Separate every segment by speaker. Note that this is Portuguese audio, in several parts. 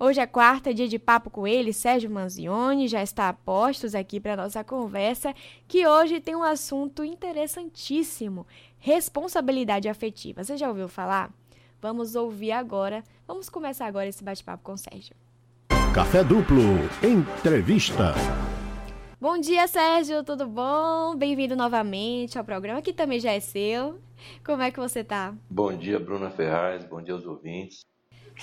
Speaker 1: Hoje é quarta, dia de papo com ele, Sérgio Manzioni, já está a postos aqui para nossa conversa, que hoje tem um assunto interessantíssimo, responsabilidade afetiva. Você já ouviu falar? Vamos ouvir agora. Vamos começar agora esse bate-papo com o Sérgio.
Speaker 2: Café Duplo, entrevista.
Speaker 1: Bom dia, Sérgio, tudo bom? Bem-vindo novamente ao programa, que também já é seu. Como é que você tá?
Speaker 3: Bom dia, Bruna Ferraz, bom dia aos ouvintes.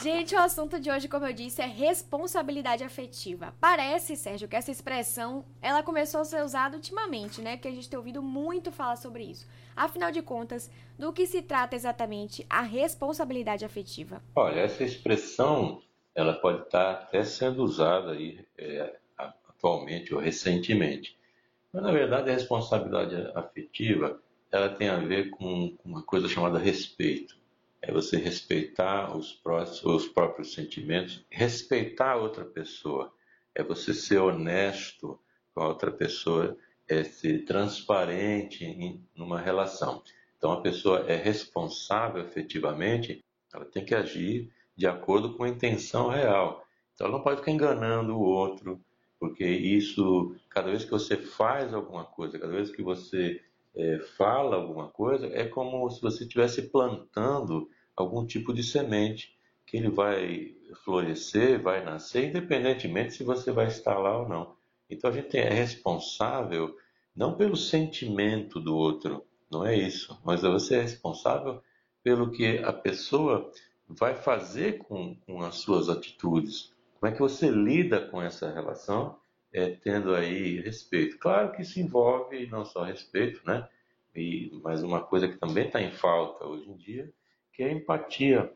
Speaker 1: Gente, o assunto de hoje, como eu disse, é responsabilidade afetiva. Parece, Sérgio, que essa expressão ela começou a ser usada ultimamente, né? Porque a gente tem ouvido muito falar sobre isso. Afinal de contas, do que se trata exatamente a responsabilidade afetiva?
Speaker 3: Olha, essa expressão ela pode estar até sendo usada aí é, atualmente ou recentemente. Mas na verdade a responsabilidade afetiva ela tem a ver com uma coisa chamada respeito é você respeitar os, próximos, os próprios sentimentos, respeitar a outra pessoa, é você ser honesto com a outra pessoa, é ser transparente em numa relação. Então a pessoa é responsável efetivamente, ela tem que agir de acordo com a intenção real. Então ela não pode ficar enganando o outro, porque isso, cada vez que você faz alguma coisa, cada vez que você é, fala alguma coisa, é como se você estivesse plantando algum tipo de semente que ele vai florescer, vai nascer, independentemente se você vai estar lá ou não. Então a gente é responsável não pelo sentimento do outro, não é isso, mas você é responsável pelo que a pessoa vai fazer com, com as suas atitudes. Como é que você lida com essa relação, é, tendo aí respeito? Claro que isso envolve não só respeito, né? E, mas uma coisa que também está em falta hoje em dia que é empatia.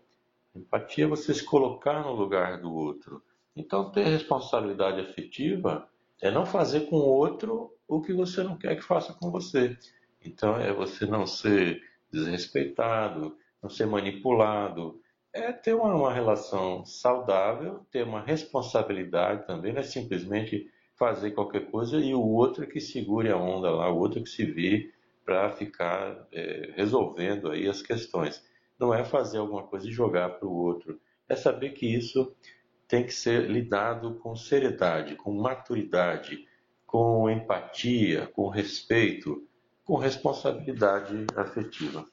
Speaker 3: Empatia é você se colocar no lugar do outro. Então, ter responsabilidade afetiva é não fazer com o outro o que você não quer que faça com você. Então, é você não ser desrespeitado, não ser manipulado. É ter uma, uma relação saudável, ter uma responsabilidade também, não é simplesmente fazer qualquer coisa e o outro que segure a onda lá, o outro que se vire para ficar é, resolvendo aí as questões não é fazer alguma coisa e jogar para o outro. É saber que isso tem que ser lidado com seriedade, com maturidade, com empatia, com respeito, com responsabilidade afetiva.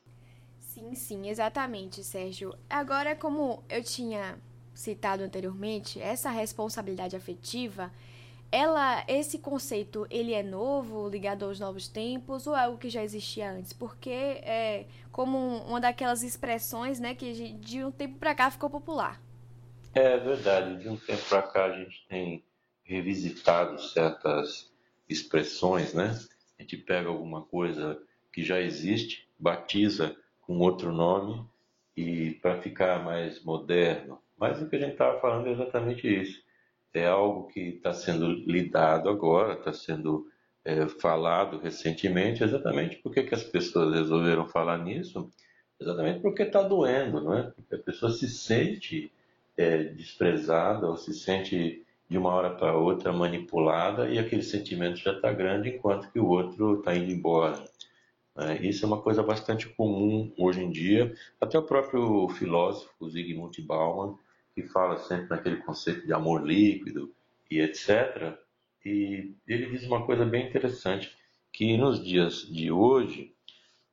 Speaker 1: Sim, sim, exatamente, Sérgio. Agora, como eu tinha citado anteriormente, essa responsabilidade afetiva ela, esse conceito, ele é novo, ligado aos novos tempos, ou é algo que já existia antes? Porque é como uma daquelas expressões, né, que de um tempo para cá ficou popular.
Speaker 3: É verdade, de um tempo para cá a gente tem revisitado certas expressões, né? A gente pega alguma coisa que já existe, batiza com outro nome e para ficar mais moderno. Mas o que a gente estava falando é exatamente isso é algo que está sendo lidado agora, está sendo é, falado recentemente, exatamente porque que as pessoas resolveram falar nisso? Exatamente porque está doendo, não é? Porque a pessoa se sente é, desprezada ou se sente de uma hora para outra manipulada e aquele sentimento já está grande enquanto que o outro está indo embora. É, isso é uma coisa bastante comum hoje em dia. Até o próprio filósofo Zygmunt Bauman que fala sempre naquele conceito de amor líquido e etc. E ele diz uma coisa bem interessante, que nos dias de hoje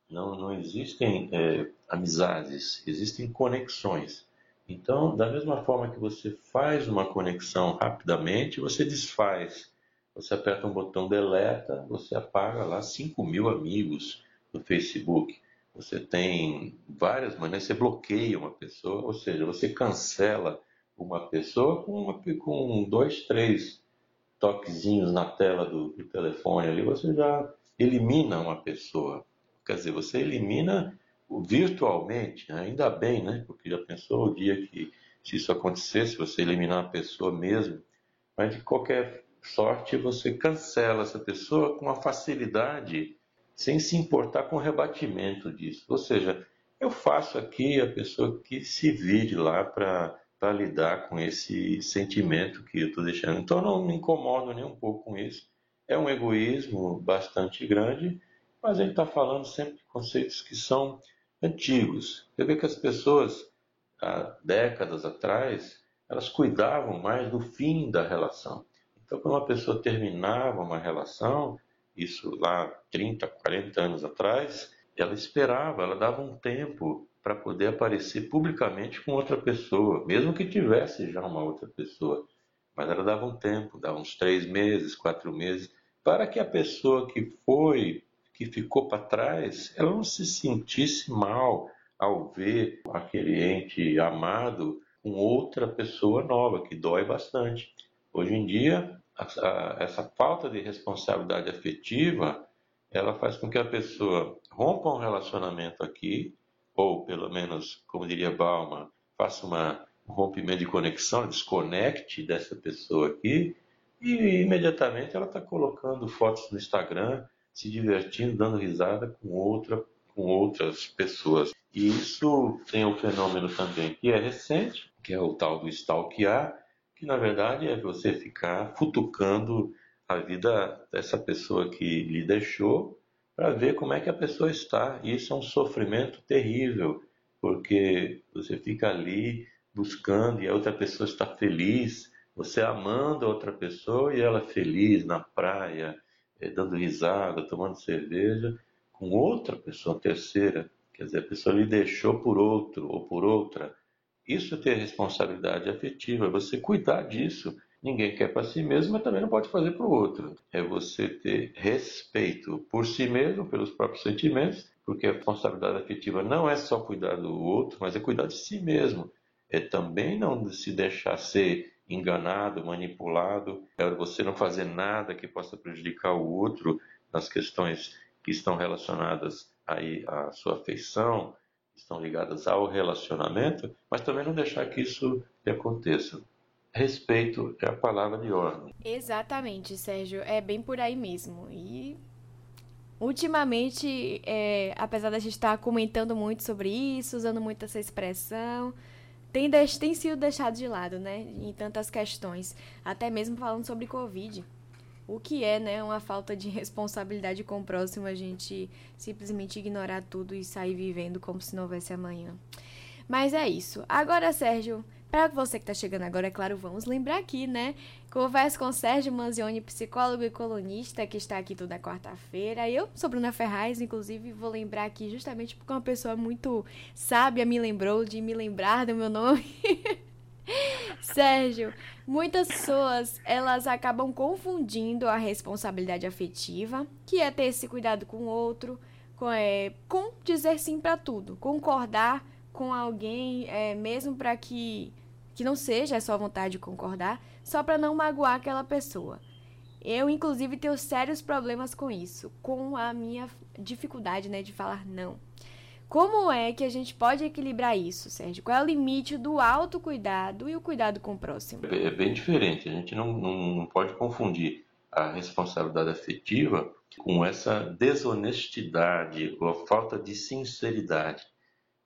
Speaker 3: não, não existem é, amizades, existem conexões. Então, da mesma forma que você faz uma conexão rapidamente, você desfaz. Você aperta um botão deleta, você apaga lá 5 mil amigos no Facebook você tem várias maneiras, você bloqueia uma pessoa, ou seja, você cancela uma pessoa com, uma, com dois, três toquezinhos na tela do, do telefone ali, você já elimina uma pessoa. Quer dizer, você elimina virtualmente, ainda bem, né? Porque já pensou o dia que se isso acontecesse, você eliminar uma pessoa mesmo, mas de qualquer sorte você cancela essa pessoa com uma facilidade sem se importar com o rebatimento disso. Ou seja, eu faço aqui a pessoa que se vire lá para lidar com esse sentimento que eu estou deixando. Então, não me incomodo nem um pouco com isso. É um egoísmo bastante grande, mas gente está falando sempre de conceitos que são antigos. Você vê que as pessoas, há décadas atrás, elas cuidavam mais do fim da relação. Então, quando uma pessoa terminava uma relação, isso lá 30, 40 anos atrás, ela esperava, ela dava um tempo para poder aparecer publicamente com outra pessoa, mesmo que tivesse já uma outra pessoa. Mas ela dava um tempo, dava uns três meses, quatro meses, para que a pessoa que foi, que ficou para trás, ela não se sentisse mal ao ver aquele ente amado com outra pessoa nova, que dói bastante. Hoje em dia, essa falta de responsabilidade afetiva, ela faz com que a pessoa rompa um relacionamento aqui, ou pelo menos, como diria Bauman, faça uma, um rompimento de conexão, desconecte dessa pessoa aqui, e imediatamente ela está colocando fotos no Instagram, se divertindo, dando risada com outra, com outras pessoas. E isso tem um fenômeno também que é recente, que é o tal do stalkear, que na verdade é você ficar futucando a vida dessa pessoa que lhe deixou para ver como é que a pessoa está. E isso é um sofrimento terrível, porque você fica ali buscando e a outra pessoa está feliz, você amando a outra pessoa e ela feliz na praia, eh, dando risada, tomando cerveja, com outra pessoa, terceira. Quer dizer, a pessoa lhe deixou por outro ou por outra. Isso é ter responsabilidade afetiva, é você cuidar disso. Ninguém quer para si mesmo, mas também não pode fazer para o outro. É você ter respeito por si mesmo, pelos próprios sentimentos, porque a responsabilidade afetiva não é só cuidar do outro, mas é cuidar de si mesmo. É também não se deixar ser enganado, manipulado, é você não fazer nada que possa prejudicar o outro nas questões que estão relacionadas aí à sua afeição, estão ligadas ao relacionamento, mas também não deixar que isso aconteça. Respeito é a palavra de ordem.
Speaker 1: Exatamente, Sérgio, é bem por aí mesmo. E ultimamente, é, apesar da gente estar comentando muito sobre isso, usando muito essa expressão, tem, tem sido deixado de lado, né, em tantas questões, até mesmo falando sobre Covid. O que é, né, uma falta de responsabilidade com o próximo, a gente simplesmente ignorar tudo e sair vivendo como se não houvesse amanhã. Mas é isso. Agora, Sérgio, para você que está chegando agora, é claro, vamos lembrar aqui, né? Converso com Sérgio Manzioni, psicólogo e colunista, que está aqui toda quarta-feira. Eu sou Bruna Ferraz, inclusive, vou lembrar aqui justamente porque uma pessoa muito sábia me lembrou de me lembrar do meu nome. Sérgio, muitas pessoas elas acabam confundindo a responsabilidade afetiva, que é ter esse cuidado com o outro, com, é, com dizer sim para tudo, concordar com alguém, é, mesmo para que que não seja a sua vontade de concordar, só para não magoar aquela pessoa. Eu, inclusive, tenho sérios problemas com isso, com a minha dificuldade né, de falar não. Como é que a gente pode equilibrar isso, Sérgio? Qual é o limite do autocuidado e o cuidado com o próximo?
Speaker 3: É bem diferente. A gente não, não, pode confundir a responsabilidade afetiva com essa desonestidade ou a falta de sinceridade.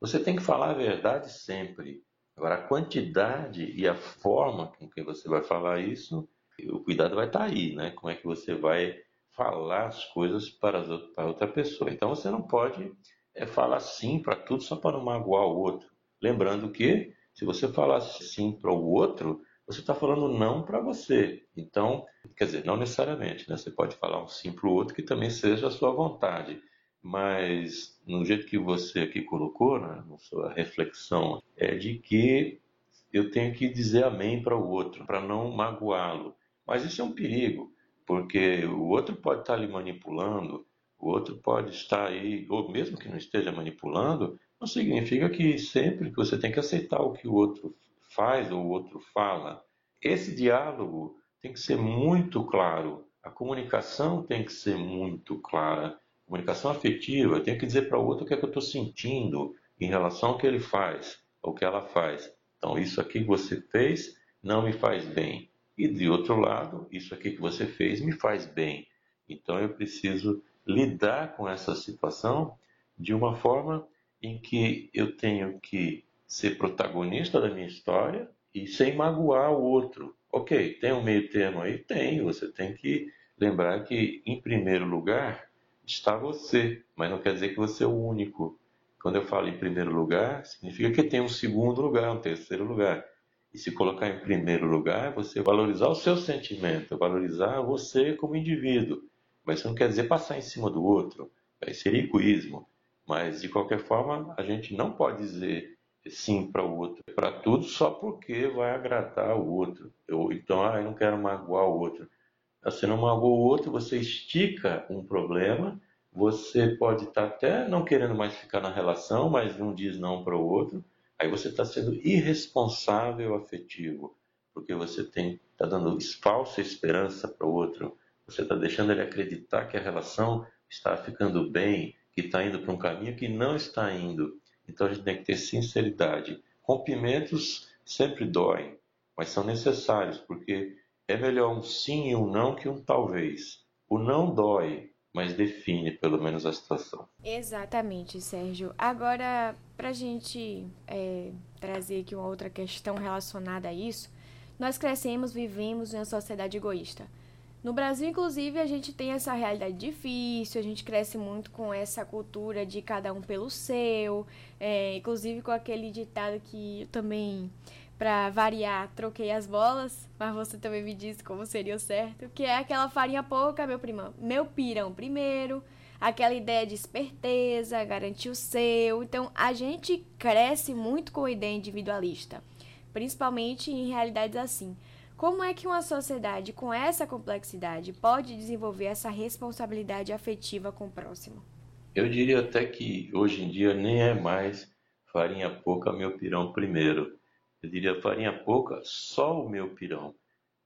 Speaker 3: Você tem que falar a verdade sempre. Agora, a quantidade e a forma com que você vai falar isso, o cuidado vai estar aí, né? Como é que você vai falar as coisas para, as, para outra pessoa. Então, você não pode é falar sim para tudo só para não magoar o outro. Lembrando que, se você falar sim para o outro, você está falando não para você. Então, quer dizer, não necessariamente, né? Você pode falar um sim para o outro que também seja a sua vontade. Mas, no jeito que você aqui colocou, né, na sua reflexão, é de que eu tenho que dizer amém para o outro, para não magoá-lo. Mas isso é um perigo, porque o outro pode estar tá lhe manipulando, o outro pode estar aí, ou mesmo que não esteja manipulando, não significa que sempre que você tem que aceitar o que o outro faz ou o outro fala. Esse diálogo tem que ser muito claro, a comunicação tem que ser muito clara. Comunicação afetiva, eu tenho que dizer para o outro o que é que eu estou sentindo em relação ao que ele faz, ao que ela faz. Então, isso aqui que você fez não me faz bem. E de outro lado, isso aqui que você fez me faz bem. Então, eu preciso lidar com essa situação de uma forma em que eu tenho que ser protagonista da minha história e sem magoar o outro. Ok, tem um meio termo aí? Tem. Você tem que lembrar que, em primeiro lugar, está você, mas não quer dizer que você é o único. Quando eu falo em primeiro lugar, significa que tem um segundo lugar, um terceiro lugar. E se colocar em primeiro lugar você valorizar o seu sentimento, valorizar você como indivíduo. Mas isso não quer dizer passar em cima do outro. Aí seria egoísmo. Mas, de qualquer forma, a gente não pode dizer sim para o outro, para tudo, só porque vai agradar o outro. Eu, então, ah, eu não quero magoar o outro. Você não magoou o outro, você estica um problema, você pode estar tá até não querendo mais ficar na relação, mas não diz não para o outro. Aí você está sendo irresponsável afetivo, porque você está dando falsa esperança para o outro. Você está deixando ele acreditar que a relação está ficando bem, que está indo para um caminho que não está indo. Então a gente tem que ter sinceridade. Rompimentos sempre doem, mas são necessários, porque é melhor um sim e um não que um talvez. O não dói, mas define pelo menos a situação.
Speaker 1: Exatamente, Sérgio. Agora, para a gente é, trazer aqui uma outra questão relacionada a isso, nós crescemos, vivemos em uma sociedade egoísta. No Brasil, inclusive, a gente tem essa realidade difícil, a gente cresce muito com essa cultura de cada um pelo seu, é, inclusive com aquele ditado que eu também, para variar, troquei as bolas, mas você também me disse como seria o certo, que é aquela farinha pouca, meu primão, meu pirão primeiro, aquela ideia de esperteza, garantir o seu. Então, a gente cresce muito com a ideia individualista, principalmente em realidades assim. Como é que uma sociedade com essa complexidade pode desenvolver essa responsabilidade afetiva com o próximo?
Speaker 3: Eu diria até que hoje em dia nem é mais farinha pouca, meu pirão primeiro. Eu diria farinha pouca, só o meu pirão.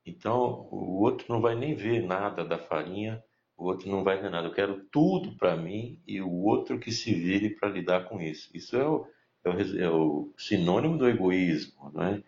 Speaker 3: Então o outro não vai nem ver nada da farinha, o outro não vai ver nada. Eu quero tudo para mim e o outro que se vire para lidar com isso. Isso é o, é o, é o sinônimo do egoísmo, não é?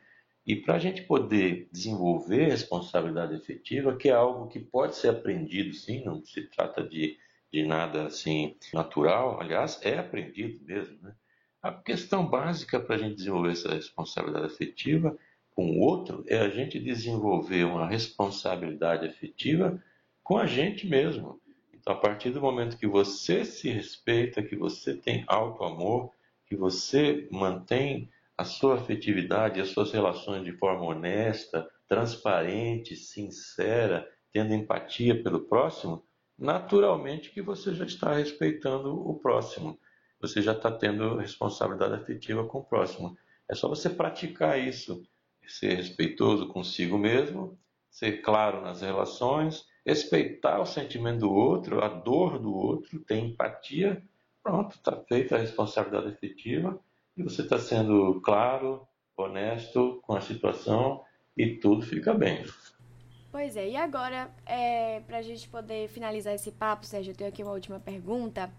Speaker 3: E para a gente poder desenvolver responsabilidade efetiva, que é algo que pode ser aprendido, sim, não se trata de, de nada assim natural, aliás, é aprendido mesmo. Né? A questão básica para a gente desenvolver essa responsabilidade afetiva com o outro é a gente desenvolver uma responsabilidade afetiva com a gente mesmo. Então, a partir do momento que você se respeita, que você tem alto amor, que você mantém a sua afetividade, as suas relações de forma honesta, transparente, sincera, tendo empatia pelo próximo, naturalmente que você já está respeitando o próximo. Você já está tendo responsabilidade afetiva com o próximo. É só você praticar isso, ser respeitoso consigo mesmo, ser claro nas relações, respeitar o sentimento do outro, a dor do outro, ter empatia. Pronto, está feita a responsabilidade afetiva e você está sendo claro, honesto com a situação e tudo fica bem.
Speaker 1: Pois é, e agora, é, para a gente poder finalizar esse papo, Sérgio, eu tenho aqui uma última pergunta.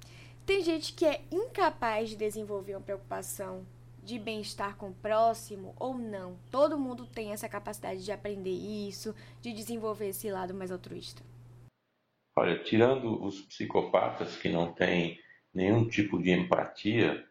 Speaker 1: Tem gente que é incapaz de desenvolver uma preocupação de bem-estar com o próximo ou não? Todo mundo tem essa capacidade de aprender isso, de desenvolver esse lado mais altruísta?
Speaker 3: Olha, tirando os psicopatas que não têm nenhum tipo de empatia,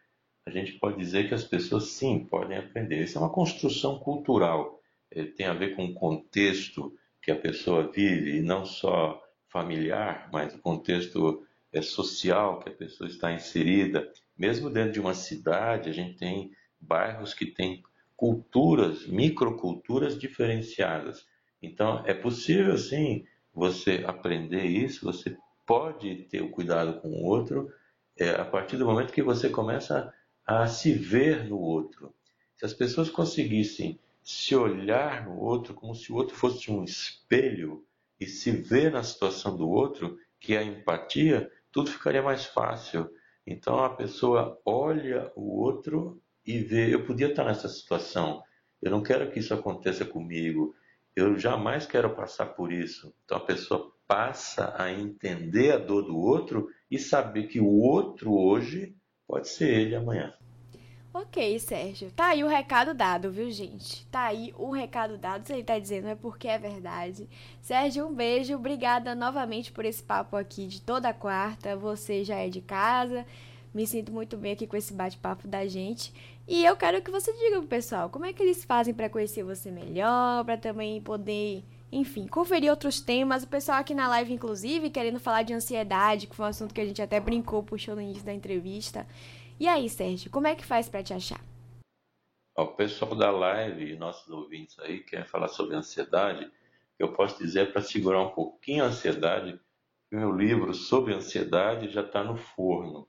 Speaker 3: a gente pode dizer que as pessoas sim podem aprender. Isso é uma construção cultural, é, tem a ver com o contexto que a pessoa vive, e não só familiar, mas o contexto é, social que a pessoa está inserida. Mesmo dentro de uma cidade, a gente tem bairros que têm culturas, microculturas diferenciadas. Então, é possível sim você aprender isso, você pode ter o cuidado com o outro é, a partir do momento que você começa a se ver no outro. Se as pessoas conseguissem se olhar no outro como se o outro fosse um espelho e se ver na situação do outro, que é a empatia, tudo ficaria mais fácil. Então a pessoa olha o outro e vê: eu podia estar nessa situação, eu não quero que isso aconteça comigo, eu jamais quero passar por isso. Então a pessoa passa a entender a dor do outro e saber que o outro hoje Pode ser ele amanhã.
Speaker 1: Ok, Sérgio. Tá aí o recado dado, viu, gente? Tá aí o recado dado. Se ele tá dizendo é porque é verdade. Sérgio, um beijo. Obrigada novamente por esse papo aqui de toda quarta. Você já é de casa. Me sinto muito bem aqui com esse bate-papo da gente. E eu quero que você diga pro pessoal como é que eles fazem para conhecer você melhor, para também poder enfim, conferir outros temas. O pessoal aqui na live, inclusive, querendo falar de ansiedade, que foi um assunto que a gente até brincou, puxou no início da entrevista. E aí, Sérgio, como é que faz para te achar?
Speaker 3: Ao pessoal da live, nossos ouvintes aí, querem falar sobre ansiedade, eu posso dizer para segurar um pouquinho a ansiedade, o meu livro sobre ansiedade já está no forno.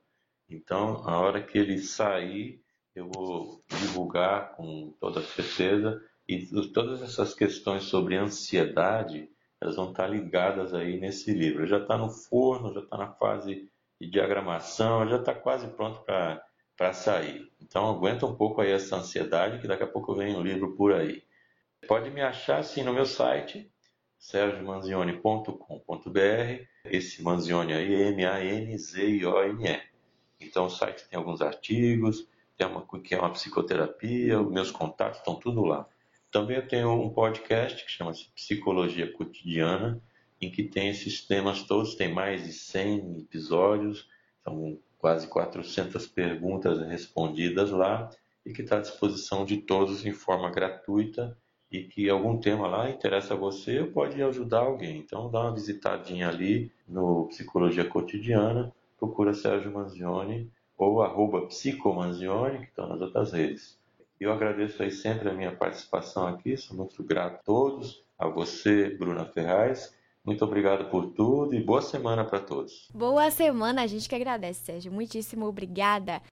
Speaker 3: Então, a hora que ele sair, eu vou divulgar com toda certeza e todas essas questões sobre ansiedade, elas vão estar ligadas aí nesse livro. Já está no forno, já está na fase de diagramação, já está quase pronto para sair. Então aguenta um pouco aí essa ansiedade, que daqui a pouco vem um livro por aí. Pode me achar assim no meu site, sergiomanzioni.com.br. Esse Manzioni aí é M-A-N-Z-I-O-N-E. Então o site tem alguns artigos, tem uma, que é uma psicoterapia, meus contatos estão tudo lá. Também eu tenho um podcast que chama-se Psicologia Cotidiana, em que tem esses temas todos, tem mais de 100 episódios, são quase 400 perguntas respondidas lá, e que está à disposição de todos em forma gratuita, e que algum tema lá interessa a você, pode ajudar alguém. Então dá uma visitadinha ali no Psicologia Cotidiana, procura Sérgio Manzioni ou arroba Psicomanzioni, que estão nas outras redes. Eu agradeço aí sempre a minha participação aqui, sou muito grato a todos, a você, Bruna Ferraz. Muito obrigado por tudo e boa semana para todos.
Speaker 1: Boa semana, a gente que agradece, Sérgio. Muitíssimo obrigada.